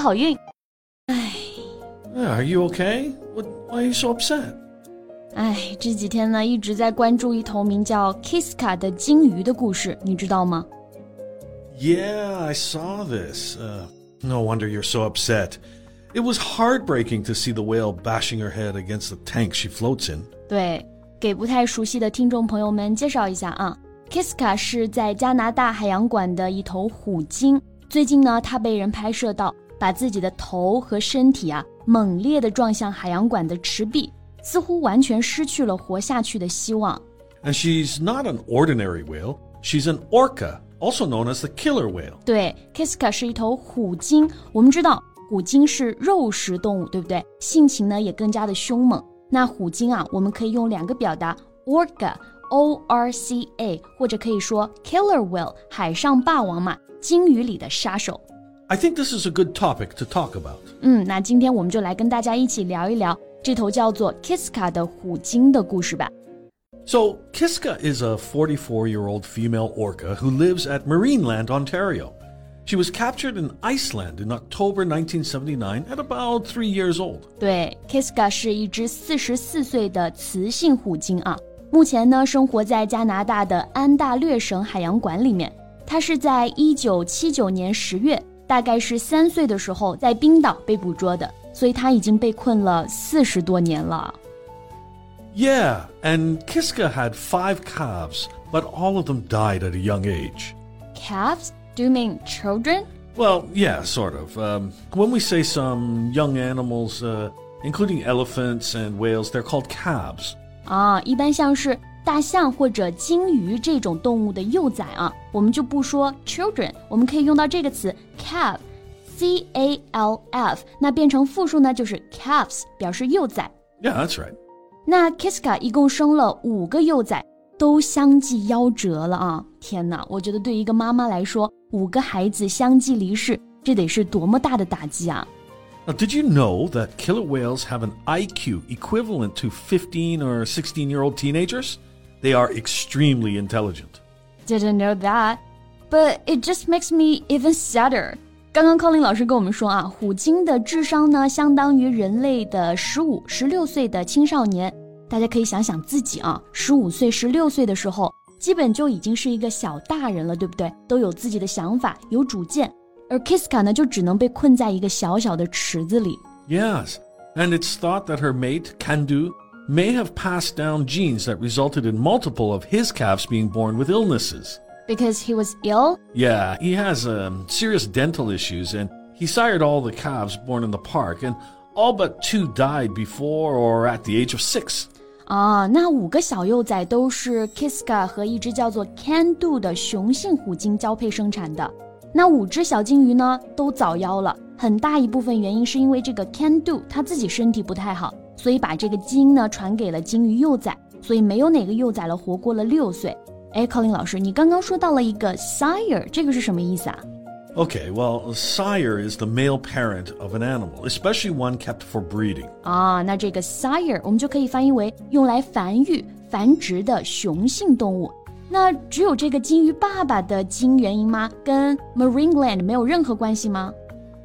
好运！唉。Are you okay? What? Why are you so upset? 哎，这几天呢一直在关注一头名叫 Kiska 的鲸鱼的故事，你知道吗？Yeah, I saw this. Uh, no wonder you're so upset. It was heartbreaking to see the whale bashing her head against the tank she floats in. 对，给不太熟悉的听众朋友们介绍一下啊，Kiska 是在加拿大海洋馆的一头虎鲸。最近呢，它被人拍摄到 把自己的头和身体啊猛烈地撞向海洋馆的池壁。似乎完全失去了活下去的希望。And she's not an ordinary whale. She's an orca, also known as the killer whale. 对，Kiska 是一头虎鲸。我们知道虎鲸是肉食动物，对不对？性情呢也更加的凶猛。那虎鲸啊，我们可以用两个表达：orca，o r c a，或者可以说 killer whale，海上霸王嘛，鲸鱼里的杀手。I think this is a good topic to talk about. 嗯，那今天我们就来跟大家一起聊一聊这头叫做 Kiska 的虎鲸的故事吧。So, Kiska is a 44 year old female orca who lives at Marineland, Ontario. She was captured in Iceland in October 1979 at about three years old. 对，Kiska 是一只四十四岁的雌性虎鲸啊，目前呢生活在加拿大的安大略省海洋馆里面。它是在一九七九年十月， 大概是三岁的时候，在冰岛被捕捉的。所以他已经被困了四十多年了。Yeah, and Kiska had five calves, but all of them died at a young age. Calves? Do you mean children? Well, yeah, sort of. Um, when we say some young animals, uh, including elephants and whales, they're called calves. 啊，一般像是 大象或者鲸鱼这种动物的幼崽啊，我们就不说 children，我们可以用到这个词 calf。C A L F，那变成复数呢，就是 calves，表示幼崽。Yeah, that's right. 那 Kiska 一共生了五个幼崽，都相继夭折了啊！天哪，我觉得对一个妈妈来说，五个孩子相继离世，这得是多么大的打击啊！Now, did you know that killer whales have an IQ equivalent to 15 or 16 year old teenagers? They are extremely intelligent. Didn't know that, but it just makes me even sadder. 刚刚 Colin 老师跟我们说啊，虎鲸的智商呢，相当于人类的十五、十六岁的青少年。大家可以想想自己啊，十五岁、十六岁的时候，基本就已经是一个小大人了，对不对？都有自己的想法，有主见。而 Kiska 呢，就只能被困在一个小小的池子里。Yes, and it's thought that her mate Kandu may have passed down genes that resulted in multiple of his calves being born with illnesses. Because he was ill? Yeah, he has um, serious dental issues, and he sired all the calves born in the park, and all but two died before or at the age of six. 啊，那五个小幼崽都是 Kiska 和一只叫做 Kandu Kandu 它自己身体不太好，所以把这个基因呢传给了鲸鱼幼崽，所以没有哪个幼崽了活过了六岁。哎，Colin 老师，你刚刚说到了一个 sire，这个是什么意思啊？Okay, well, sire is the male parent of an animal, especially one kept for breeding. 啊，那这个 sire 我们就可以翻译为用来繁育、繁殖的雄性动物。那只有这个鲸鱼爸爸的基因原因吗？跟 Marineland 没有任何关系吗？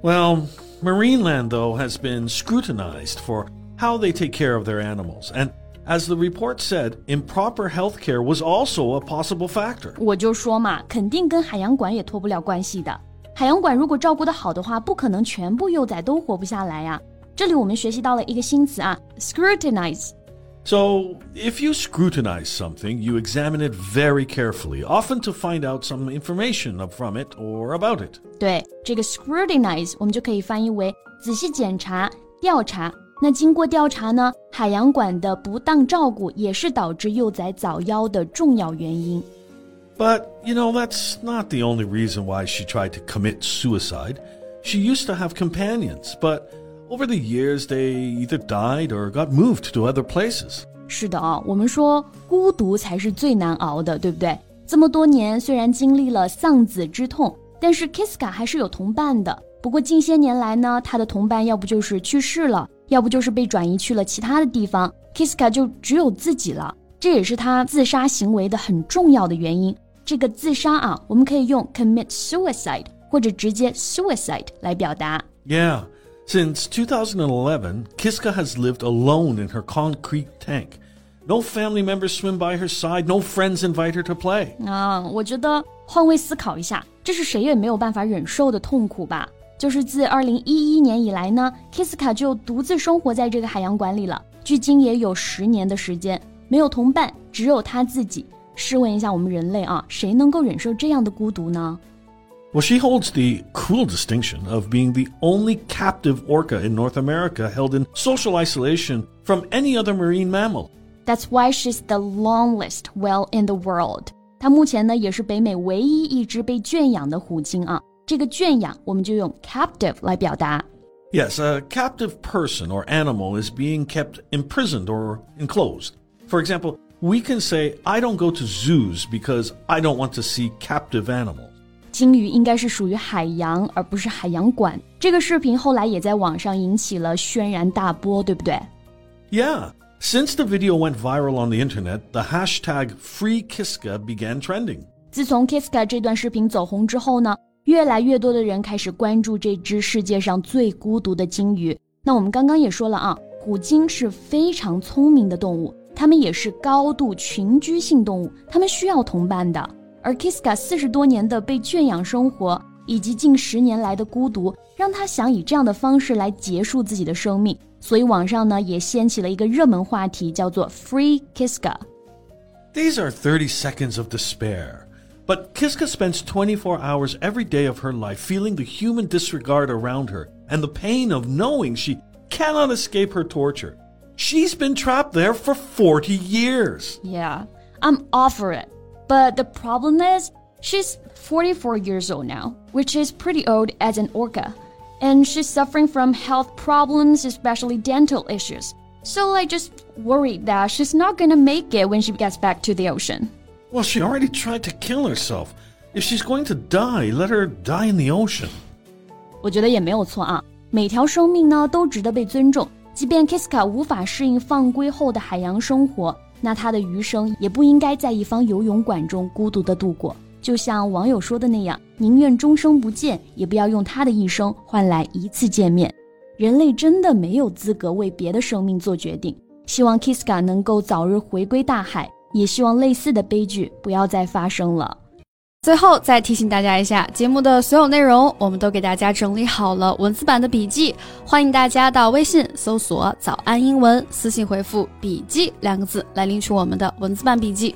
Well, Marineland though has been scrutinized for how they take care of their animals and as the report said, improper health care was also a possible factor. 我就说嘛，肯定跟海洋馆也脱不了关系的。海洋馆如果照顾得好的话，不可能全部幼崽都活不下来呀。这里我们学习到了一个新词啊，scrutinize。So, if you scrutinize something, you examine it very carefully, often to find out some information from it or about it. 对，这个 scrutinize 我们就可以翻译为仔细检查、调查。 那经过调查呢，海洋馆的不当照顾也是导致幼崽早夭的重要原因。But you know that's not the only reason why she tried to commit suicide. she used to have companions, but over the years they either died or got moved to other places. 是的啊，我们说孤独才是最难熬的，对不对？这么多年，虽然经历了丧子之痛，但是 Kiska 还是有同伴的。不过近些年来呢，他的同伴要不就是去世了，要不就是被转移去了其他的地方，Kiska 就只有自己了。这也是他自杀行为的很重要的原因。这个自杀啊，我们可以用 commit suicide 或者直接 suicide 来表达。Yeah. Since 2011, Kiska has lived alone in her concrete tank. No family members swim by her side, no friends invite her to play. 啊，我觉得换位思考一下，这是谁也没有办法忍受的痛苦吧？ 就是自二零一一年以来呢，Kiska 就独自生活在这个海洋馆里了，距今也有十年的时间，没有同伴，只有他自己。试问一下，我们人类啊，谁能够忍受这样的孤独呢？Well, she holds the cool distinction of being the only captive orca in North America held in social isolation from any other marine mammal. That's why she's the longest whale in the world. 它目前呢也是北美唯一一只被圈养的虎鲸啊。 这个圈养我们就用 captive 来表达。Yes, a captive person or animal is being kept imprisoned or enclosed. For example, we can say, I don't go to zoos because I don't want to see captive animals. 鲸鱼应该是属于海洋，而不是海洋馆。这个视频后来也在网上引起了轩然大波，对不对？Yeah. Since the video went viral on the internet, the hashtag FreeKiska began trending. 自从 Kiska 这段视频走红之后呢， 越来越多的人开始关注这只世界上最孤独的鲸鱼。那我们刚刚也说了啊，虎鲸是非常聪明的动物。它们也是高度群居性动物，它们需要同伴的。而 Kiska 四十多年的被圈养生活，以及近十年来的孤独，让他想以这样的方式来结束自己的生命。所以网上呢也掀起了一个热门话题，叫做 Free Kiska。These are thirty seconds of despair. But Kiska spends 24 hours every day of her life feeling the human disregard around her and the pain of knowing she cannot escape her torture. She's been trapped there for 40 years. Yeah, I'm all for it. But the problem is, she's 44 years old now, which is pretty old as an orca. And she's suffering from health problems, especially dental issues. So I just worried that she's not gonna make it when she gets back to the ocean. Well, she already tried to kill herself. If she's going to die, let her die in the ocean. 我觉得也没有错啊，每条生命呢都值得被尊重。即便 Kiska 无法适应放归后的海洋生活，那他的余生也不应该在一方游泳馆中孤独的度过。就像网友说的那样，宁愿终生不见，也不要用他的一生换来一次见面。人类真的没有资格为别的生命做决定。希望 Kiska 能够早日回归大海，也希望类似的悲剧不要再发生了。最后再提醒大家一下，节目的所有内容我们都给大家整理好了文字版的笔记，欢迎大家到微信搜索“早安英文”，私信回复“笔记”两个字来领取我们的文字版笔记。